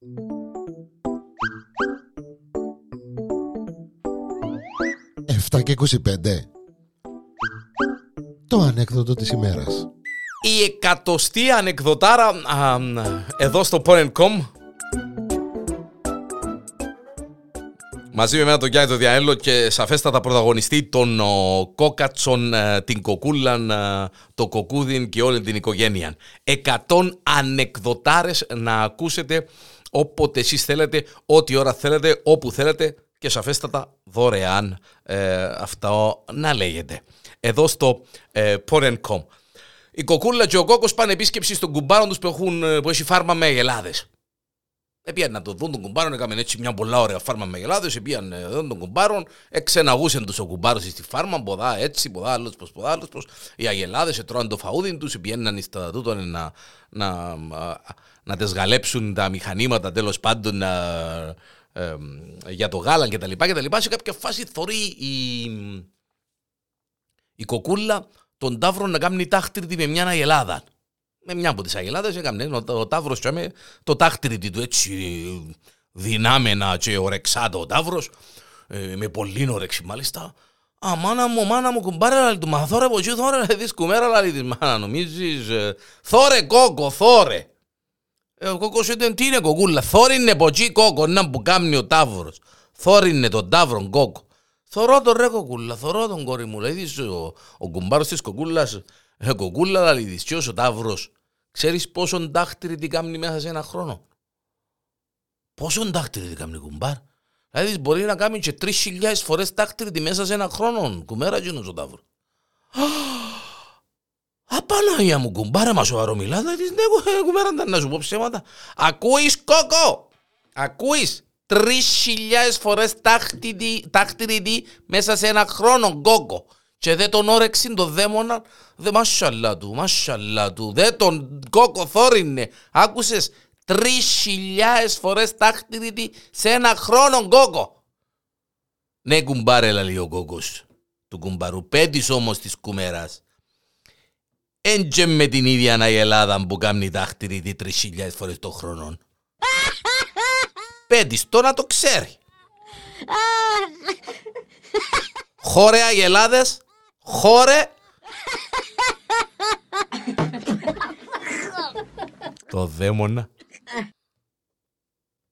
7 και 25 Το ανέκδοτο της ημέρας. Η εκατοστή ανεκδοτάρα α, εδώ στο Porn.com Μαζί με εμένα τον Γιάννη τον Διαέλο και σαφέστατα πρωταγωνιστή των ο, Κόκατσον, ε, την Κοκούλαν, ε, το Κοκούδιν και όλη την οικογένεια. Εκατόν ανεκδοτάρες να ακούσετε όποτε εσείς θέλετε, ό,τι ώρα θέλετε, όπου θέλετε και σαφέστατα δωρεάν ε, αυτό να λέγεται. Εδώ στο ε, Porn.com. Η Κοκούλα και ο Κόκος πάνε επίσκεψη στον κουμπάρο τους που, έχουν, ε, που έχει φάρμα με αγελάδες. Επίαν να το δουν τον κουμπάρον, έκαμε έτσι μια πολλά ωραία φάρμα με γελάδες, επίαν να δουν τον κουμπάρον, εξεναγούσαν τους ο κουμπάρος στη φάρμα, ποδά έτσι, ποδά άλλος πως, ποδά άλλος πως, οι αγελάδες έτρωαν το φαούδι τους, επίαν στα τούτο να, να, να, να τις γαλέψουν τα μηχανήματα τέλος πάντων να, ε, για το γάλα και τα λοιπά και τα λοιπά. Σε κάποια φάση θωρεί η, η κοκούλα τον τάβρο να κάνει τάχτηρτη με μια αγελάδα με μια από τις αγελάδες έκαμε ο, ο Ταύρος και το τάχτηρι του έτσι δυνάμενα και ορεξάτο ο Ταύρος ε, με πολύ όρεξη μάλιστα Α, μάνα μου, μάνα μου, κουμπάρε, λαλί του, μα θόρε από εκεί, θόρε, λαλί κουμέρα, λαλί της, μάνα, νομίζεις, ε, θόρε κόκο, θόρε. Ε, ο κόκος ήταν, τι είναι κοκούλα, θόρε είναι από εκεί κόκο, να που κάμνει ο τάβρος, θόρε είναι τον τάβρον κόκο. Θωρώ τον ρε κοκούλα, θωρώ τον κόρη μου, λέει, ο, ο κουμπάρος της κοκούλας, ε, κοκούλα, λαλί της, ο τάβρος, Ξέρεις πόσο δάχτυρη τι κάνει μέσα σε ένα χρόνο; Πόσο δάχτυρη τι κάνει κουμπάρ; Δηλαδή μπορεί να κάνει και τρεις χιλιάδες φορές δάχτυρη μέσα σε ένα χρόνο. Κουμέρα γίνω ο τάβρο. Απανάγια μου κουμπάρα μας σοβαρό μιλά. Δηλαδή ναι κουμέρα να σου πω ψέματα. Ακούεις κόκο; Ακούεις; Τρεις χιλιάδες φορές τάχτηρη μέσα σε ένα χρόνο κόκο και δεν τον όρεξε τον δαίμονα, δε μασχαλά του, μασχαλά του, δε τον κόκο θόρυνε. Άκουσες τρεις χιλιάες φορές τάχτηρητη σε ένα χρόνο κόκο. Ναι κουμπάρε λέει ο κόκος του κουμπαρού, πέτεις όμως της κουμέρας. Έντζε με την ίδια η Ελλάδα που κάνει τάχτηρητη τρεις χιλιάες φορές το χρόνο. Πέτεις το να το ξέρει. Χώρε αγελάδες, Χώρε. Το δαίμονα.